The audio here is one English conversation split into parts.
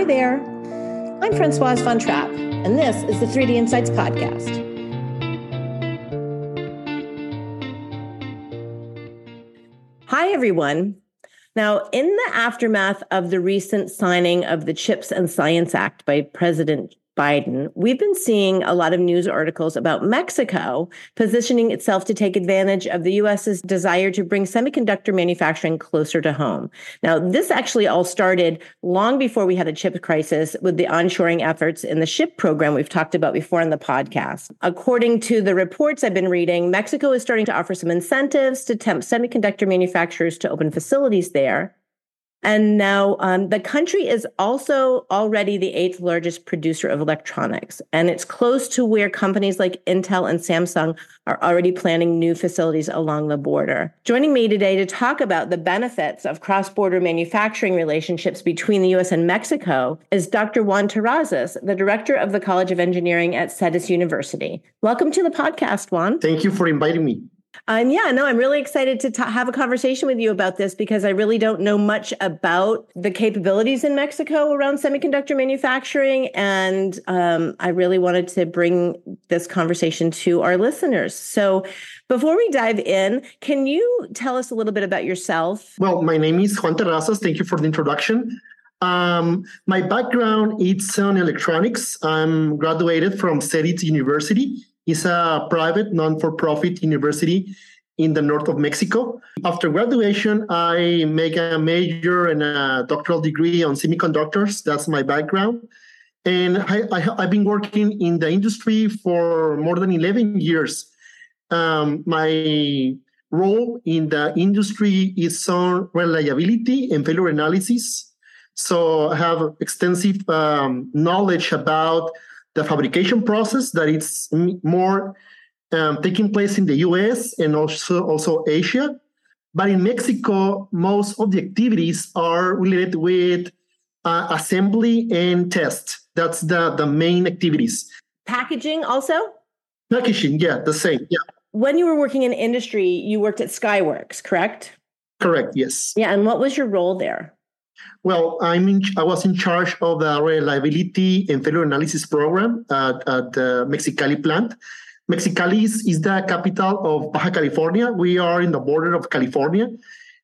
Hi there. I'm Francoise Von Trapp, and this is the 3D InCites Podcast. Hi, everyone. Now, in the aftermath of the recent signing of the CHIPS and Science Act by President Biden, we've been seeing a lot of news articles about Mexico positioning itself to take advantage of the US's desire to bring semiconductor manufacturing closer to home. Now, this actually all started long before we had a chip crisis with the onshoring efforts in the SHIP program we've talked about before in the podcast. According to the reports I've been reading, Mexico is starting to offer some incentives to tempt semiconductor manufacturers to open facilities there. And now um, the country is also already the eighth largest producer of electronics. And it's close to where companies like Intel and Samsung are already planning new facilities along the border. Joining me today to talk about the benefits of cross border manufacturing relationships between the US and Mexico is Dr. Juan Terrazas, the director of the College of Engineering at CETYS University. Welcome to the podcast, Juan. Thank you for inviting me. Um, yeah, no, I'm really excited to have a conversation with you about this because I really don't know much about the capabilities in Mexico around semiconductor manufacturing. And um, I really wanted to bring this conversation to our listeners. So before we dive in, can you tell us a little bit about yourself? Well, my name is Juan Terrazas. Thank you for the introduction. Um, my background is on electronics. I'm graduated from CETYS University it's a private, non for profit university in the north of Mexico. After graduation, I make a major and a doctoral degree on semiconductors. That's my background. And I, I, have been working in the industry for more than 11 years. Um, my role in the industry is on reliability and failure analysis. So I have extensive um, knowledge about the fabrication process that it's more um, taking place in the US and also, also Asia. But in Mexico, most of the activities are related with uh, assembly and test. That's the, the main activities. Packaging also? Packaging, yeah, the same, yeah. When you were working in industry, you worked at Skyworks, correct? Correct, yes. Yeah, and what was your role there? Well, I'm in, I was in charge of the reliability and failure analysis program at, at the Mexicali plant. Mexicali is, is the capital of Baja California. We are in the border of California.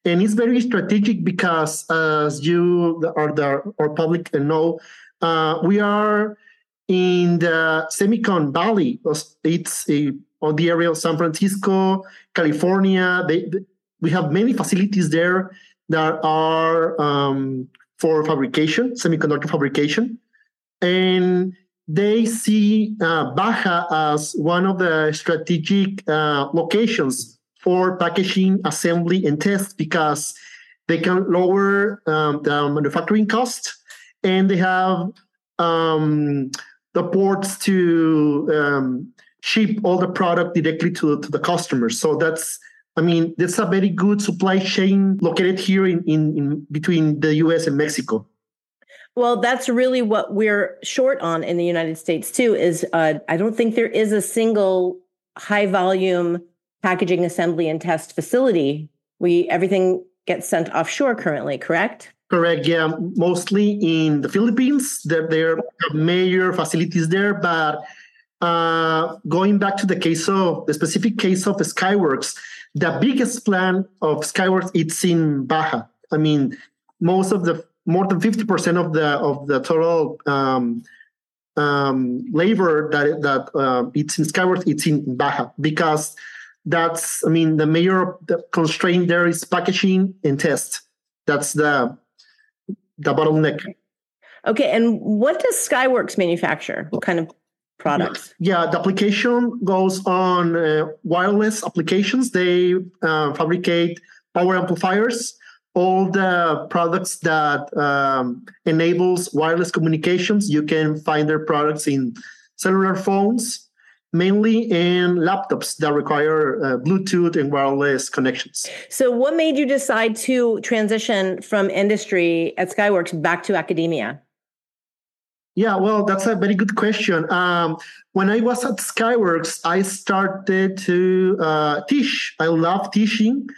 And it's very strategic because, as you or the or public know, uh, we are in the Semicon Valley. It's a, on the area of San Francisco, California. They, they, we have many facilities there that are um, for fabrication, semiconductor fabrication. And they see uh, Baja as one of the strategic uh, locations for packaging, assembly, and test because they can lower um, the manufacturing cost and they have um, the ports to um, ship all the product directly to, to the customers. So that's I mean, there's a very good supply chain located here in, in, in between the US and Mexico. Well, that's really what we're short on in the United States too. Is uh, I don't think there is a single high volume packaging assembly and test facility. We everything gets sent offshore currently, correct? Correct. Yeah, mostly in the Philippines. There, there are major facilities there, but uh, going back to the case of the specific case of Skyworks, the biggest plant of Skyworks it's in Baja. I mean, most of the more than fifty percent of the of the total um, um, labor that that uh, it's in Skyworks it's in Baja because that's I mean the major constraint there is packaging and test. That's the the bottleneck. Okay, and what does Skyworks manufacture? What kind of products? Yeah, the application goes on uh, wireless applications. They uh, fabricate power amplifiers, all the products that um, enables wireless communications. You can find their products in cellular phones, mainly in laptops that require uh, Bluetooth and wireless connections. So, what made you decide to transition from industry at Skyworks back to academia? Yeah, well, that's a very good question. Um, when I was at Skyworks, I started to uh, teach. I love teaching,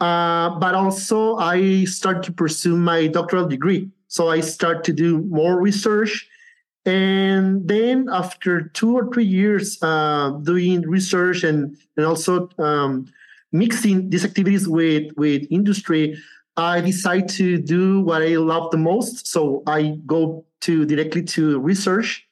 uh, but also I started to pursue my doctoral degree. So I start to do more research. And then after two or three years uh, doing research and, and also um, mixing these activities with, with industry, I decide to do what I love the most. So I go to directly to research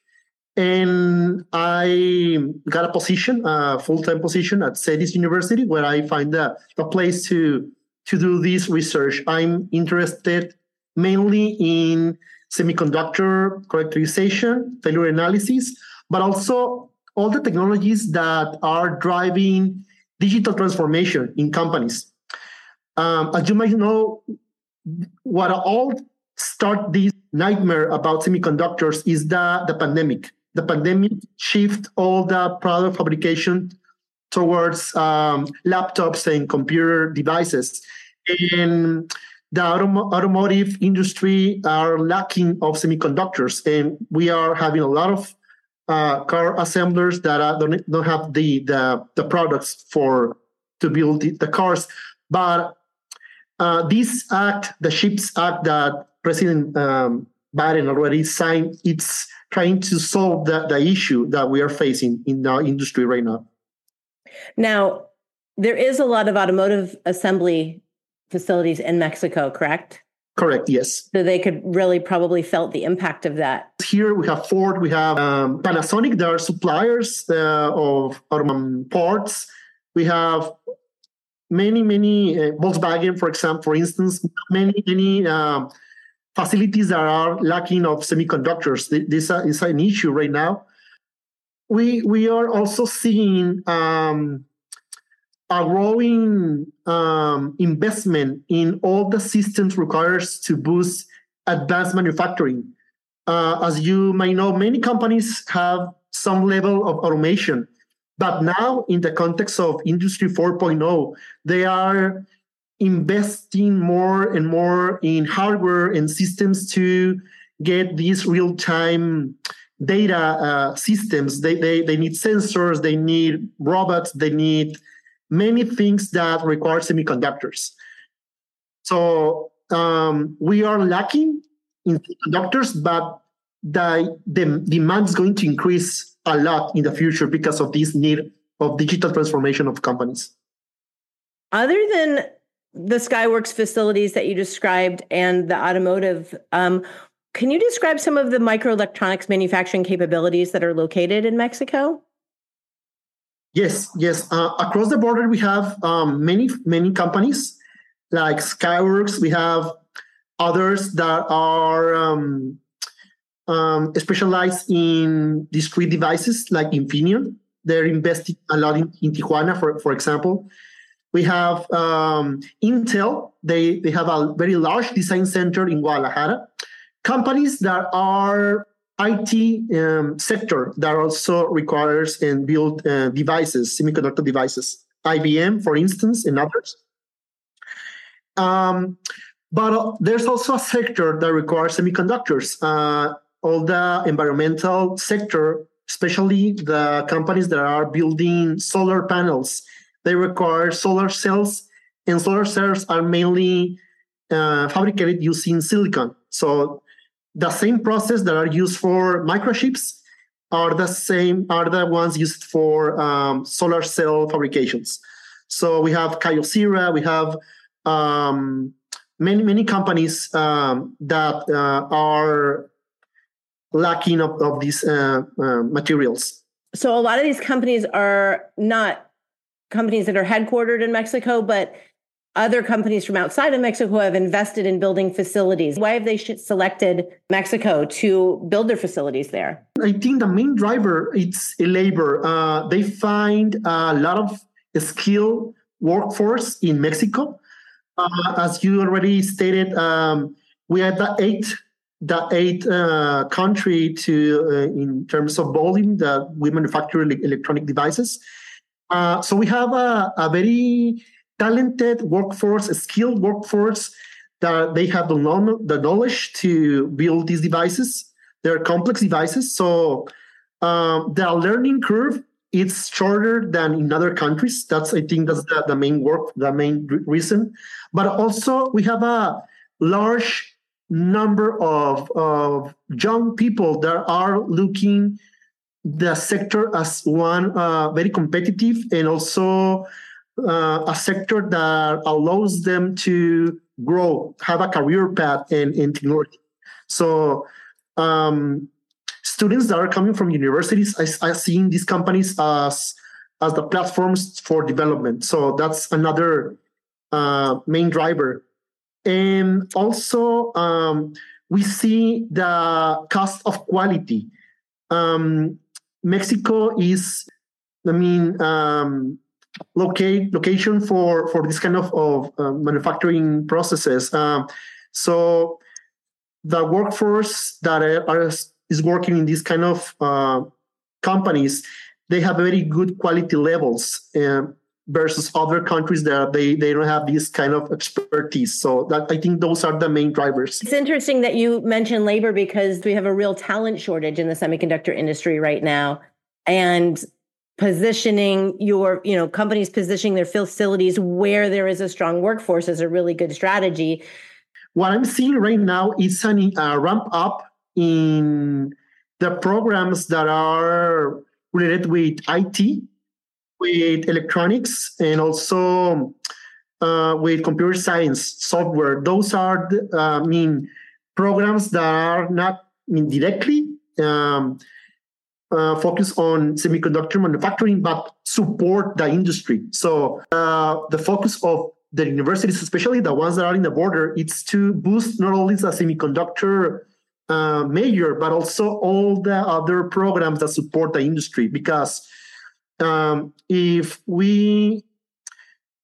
and I got a position, a full-time position at CETYS University, where I find a, a place to to do this research. I'm interested mainly in semiconductor characterization, failure analysis, but also all the technologies that are driving digital transformation in companies. Um, as you might know, what all start this nightmare about semiconductors is the, the pandemic. The pandemic shift all the product fabrication towards um, laptops and computer devices. And the autom- automotive industry are lacking of semiconductors, and we are having a lot of uh, car assemblers that don't, don't have the, the, the products for to build the, the cars. But uh, this act, the CHIPS Act that President um, Biden already signed, it's trying to solve the, the issue that we are facing in our industry right now. Now, there is a lot of automotive assembly facilities in Mexico, correct? Correct, yes. So they could really probably felt the impact of that. Here we have Ford, we have um, Panasonic, they are suppliers uh, of um, parts. We have many, many, uh, Volkswagen, for example, for instance, many, many um, facilities that are lacking of semiconductors. This is an issue right now. We we are also seeing um, a growing um, investment in all the systems required to boost advanced manufacturing. Uh, as you may know, many companies have some level of automation, but now in the context of Industry 4.0, they are investing more and more in hardware and systems to get these real-time data uh, systems. They, they, they need sensors, they need robots, they need many things that require semiconductors. So um, we are lacking in semiconductors, but the, the demand is going to increase a lot in the future because of this need of digital transformation of companies. Other than the Skyworks facilities that you described and the automotive. Um, can you describe some of the microelectronics manufacturing capabilities that are located in Mexico? Yes, yes. Uh, across the border, we have um, many, many companies like Skyworks. We have others that are um, um, specialized in discrete devices like Infineon. They're investing a lot in, in Tijuana, for, for example. We have um, Intel. They they have a very large design center in Guadalajara. Companies that are IT um, sector that also requires and build uh, devices, semiconductor devices. IBM, for instance, and others. Um, but uh, there's also a sector that requires semiconductors. Uh, all the environmental sector, especially the companies that are building solar panels they require solar cells, and solar cells are mainly uh, fabricated using silicon. So the same process that are used for microchips are the same are the ones used for um, solar cell fabrications. So we have Kyocera, we have um, many many companies um, that uh, are lacking of, of these uh, uh, materials. So a lot of these companies are not companies that are headquartered in Mexico, but other companies from outside of Mexico have invested in building facilities. Why have they selected Mexico to build their facilities there? I think the main driver is labor. Uh, they find a lot of skilled workforce in Mexico. Uh, as you already stated, um, we are the eighth the eighth uh, country to uh, in terms of volume that we manufacture electronic devices. Uh, so we have a, a, very talented workforce, a skilled workforce that they have the, the knowledge to build these devices. They're complex devices, so um, the learning curve it's shorter than in other countries. That's I think that's the, the main work, the main reason. But also we have a large number of, of young people that are looking the sector as one uh, very competitive and also uh, a sector that allows them to grow, have a career path in, in technology. So um, students that are coming from universities are, seeing these companies as as the platforms for development. So that's another uh, main driver. And also, um, we see the cost of quality. Um, Mexico is, I mean, um, locate location for for this kind of of uh, manufacturing processes. Um, so the workforce that are, is working in these kind of uh, companies, they have very good quality levels. Um, versus other countries that they, they don't have this kind of expertise. So that I think those are the main drivers. It's interesting that you mentioned labor because we have a real talent shortage in the semiconductor industry right now. And positioning your, you know, companies positioning their facilities where there is a strong workforce is a really good strategy. What I'm seeing right now is a uh, ramp up in the programs that are related with IT with electronics and also uh, with computer science software. Those are, the, uh, I mean, programs that are not I mean, directly um, uh, focused on semiconductor manufacturing, but support the industry. So uh, the focus of the universities, especially the ones that are in the border, it's to boost not only the semiconductor uh, major, but also all the other programs that support the industry because um, if we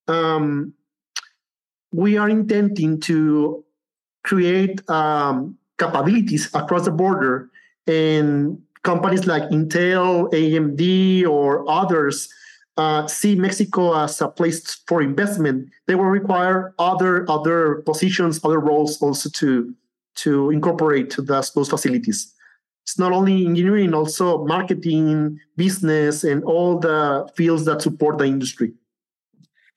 um, we are intending to create um, capabilities across the border and companies like Intel, AMD, or others uh, see Mexico as a place for investment, they will require other other positions, other roles also to to incorporate those, those facilities it's not only engineering, also marketing, business, and all the fields that support the industry.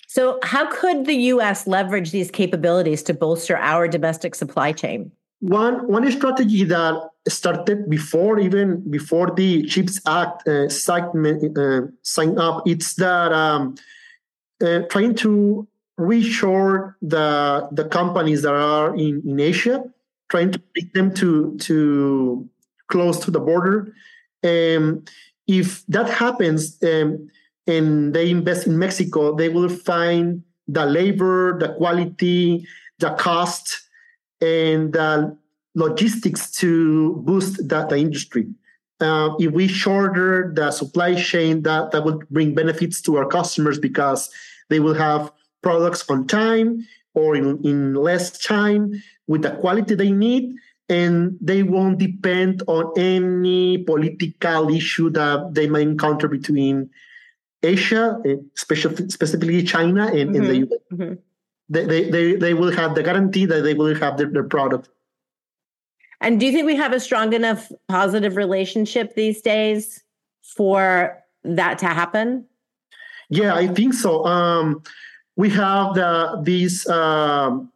So, how could the US leverage these capabilities to bolster our domestic supply chain? One, one strategy that started before even before the Chips Act uh, signed, uh, signed up, it's that um, uh, trying to reshore the the companies that are in, in Asia, trying to bring them to to close to the border. Um, if that happens um, and they invest in Mexico, they will find the labor, the quality, the cost, and the logistics to boost that the industry. Uh, if we shorter the supply chain, that, that will bring benefits to our customers because they will have products on time or in, in less time with the quality they need and they won't depend on any political issue that they might encounter between Asia, especially specifically China and, mm-hmm. the US. Mm-hmm. They, they, they, they will have the guarantee that they will have their, their product. And do you think we have a strong enough positive relationship these days for that to happen? Yeah, I think so. Um, we have the these um,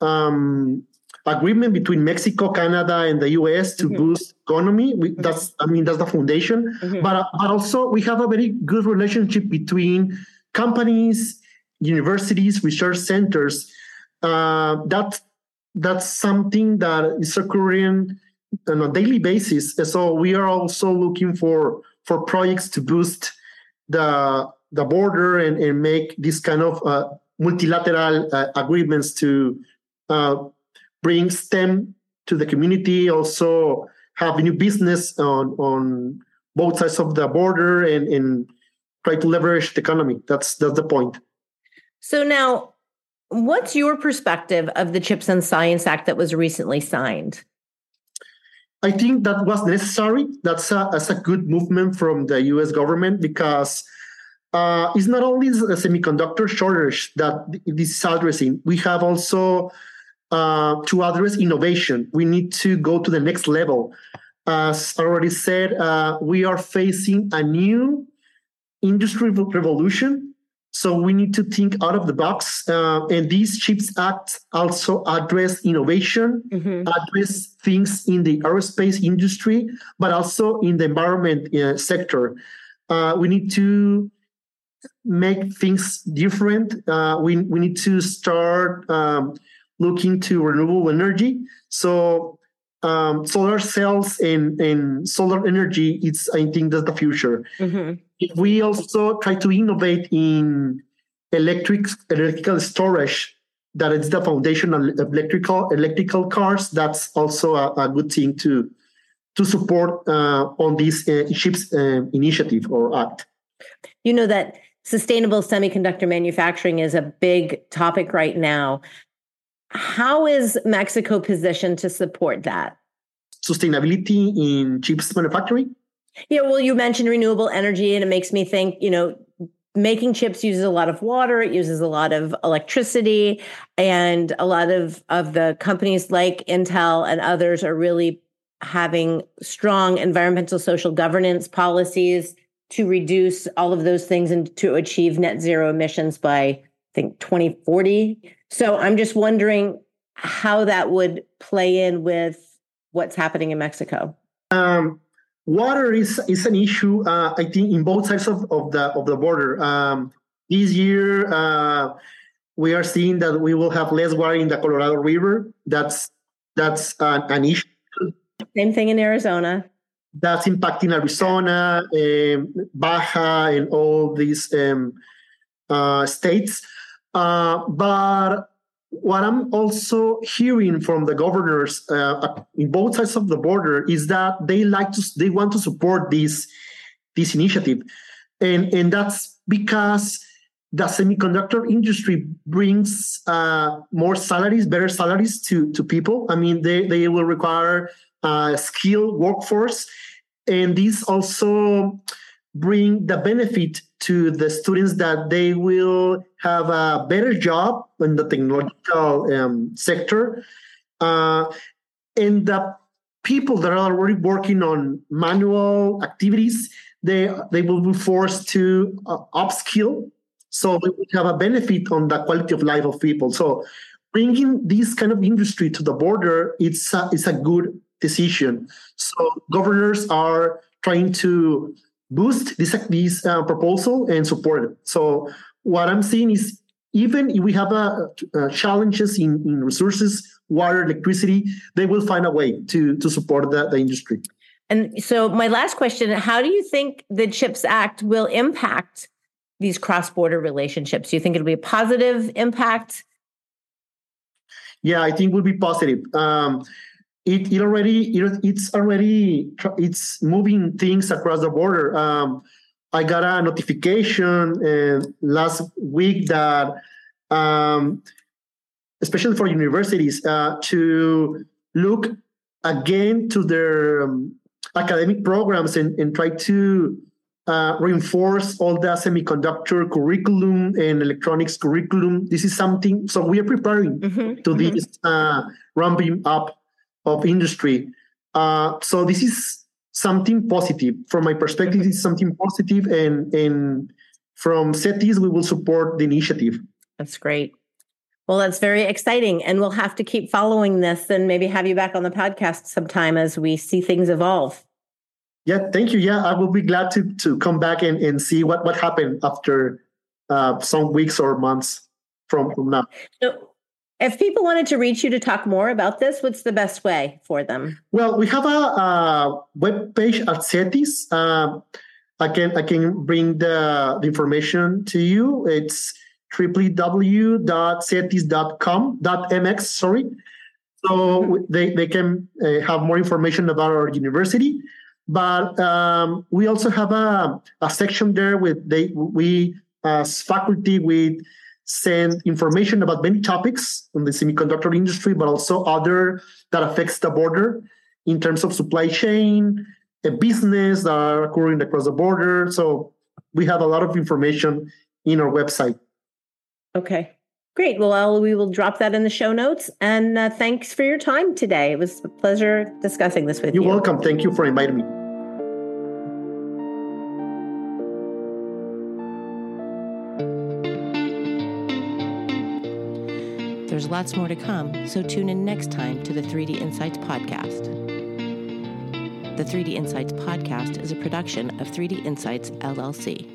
um, agreement between Mexico, Canada, and the US to mm-hmm. boost economy. We, mm-hmm. That's I mean that's the foundation. Mm-hmm. But, but also we have a very good relationship between companies, universities, research centers. Uh, that that's something that is occurring on a daily basis. So we are also looking for for projects to boost the the border and, and make this kind of uh, multilateral uh, agreements to uh, bring STEM to the community, also have a new business on, on both sides of the border and, and try to leverage the economy. That's that's the point. So now what's your perspective of the Chips and Science Act that was recently signed? I think that was necessary. That's a, that's a good movement from the US government because uh, it's not only a semiconductor shortage that this is addressing. We have also uh, to address innovation. We need to go to the next level. As already said, uh, we are facing a new industry revolution. So we need to think out of the box. Uh, and these CHIPS Act also address innovation, mm-hmm. address things in the aerospace industry, but also in the environment uh, sector. Uh, we need to make things different. Uh, we, we need to start um, looking to renewable energy. So um, solar cells and, and solar energy, it's I think that's the future. Mm-hmm. If we also try to innovate in electric electrical storage, that is the foundation of electrical electrical cars. That's also a, a good thing to to support uh, on this uh, CHIPS uh, initiative or act. You know that sustainable semiconductor manufacturing is a big topic right now. How is Mexico positioned to support that? Sustainability in chips manufacturing? Yeah, well, you mentioned renewable energy, and it makes me think, you know, making chips uses a lot of water, it uses a lot of electricity, and a lot of, of the companies like Intel and others are really having strong environmental social governance policies to reduce all of those things and to achieve net zero emissions by I think 2040. So I'm just wondering how that would play in with what's happening in Mexico. Um, water is is an issue. Uh, I think in both sides of, of the of the border. Um, this year, uh, we are seeing that we will have less water in the Colorado River. That's that's uh, an issue. Same thing in Arizona. That's impacting Arizona, um, Baja, and all these um, uh, states. Uh, but what I'm also hearing from the governors uh, in both sides of the border is that they like to they want to support this this initiative, and and that's because the semiconductor industry brings uh, more salaries, better salaries to to people. I mean, they they will require a skilled workforce, and this also bring the benefit to the students that they will have a better job in the technological um, sector. Uh, and the people that are already working on manual activities, they, they will be forced to uh, upskill. So we will have a benefit on the quality of life of people. So bringing this kind of industry to the border, it's a, it's a good decision. So governors are trying to boost this this uh, proposal and support it. So what I'm seeing is even if we have uh, uh, challenges in, in resources, water, electricity, they will find a way to to support the, the industry. And so my last question, how do you think the CHIPS Act will impact these cross-border relationships? Do you think it'll be a positive impact? Yeah, I think will be positive. Um, it, it already it, it's already it's moving things across the border. Um, I got a notification uh, last week that, um, especially for universities, uh, to look again to their um, academic programs and, and try to uh, reinforce all the semiconductor curriculum and electronics curriculum. This is something, so we are preparing mm-hmm, to mm-hmm. this uh, ramping up of industry. Uh, so this is something positive from my perspective. It's something positive, and and from CETYS we will support the initiative. That's great. Well, that's very exciting, and we'll have to keep following this, and maybe have you back on the podcast sometime as we see things evolve. Yeah, thank you. Yeah, I will be glad to to come back and, and see what what happened after uh, some weeks or months from from now. So if people wanted to reach you to talk more about this, what's the best way for them? Well, we have a, a web page at CETYS. Uh, I can I can bring the, the information to you. It's www.cetys.com.mx. Sorry, so they they can uh, have more information about our university. But um, we also have a, a section there with they we as faculty with send information about many topics in the semiconductor industry, but also other that affects the border in terms of supply chain, a business that are occurring across the border. So we have a lot of information in our website. Okay. Great. Well, we will drop that in the show notes. And uh, thanks for your time today. It was a pleasure discussing this with You're you. You're welcome. Thank you for inviting me. There's lots more to come, so tune in next time to the 3D InCites podcast. The 3D InCites podcast is a production of 3D InCites LLC.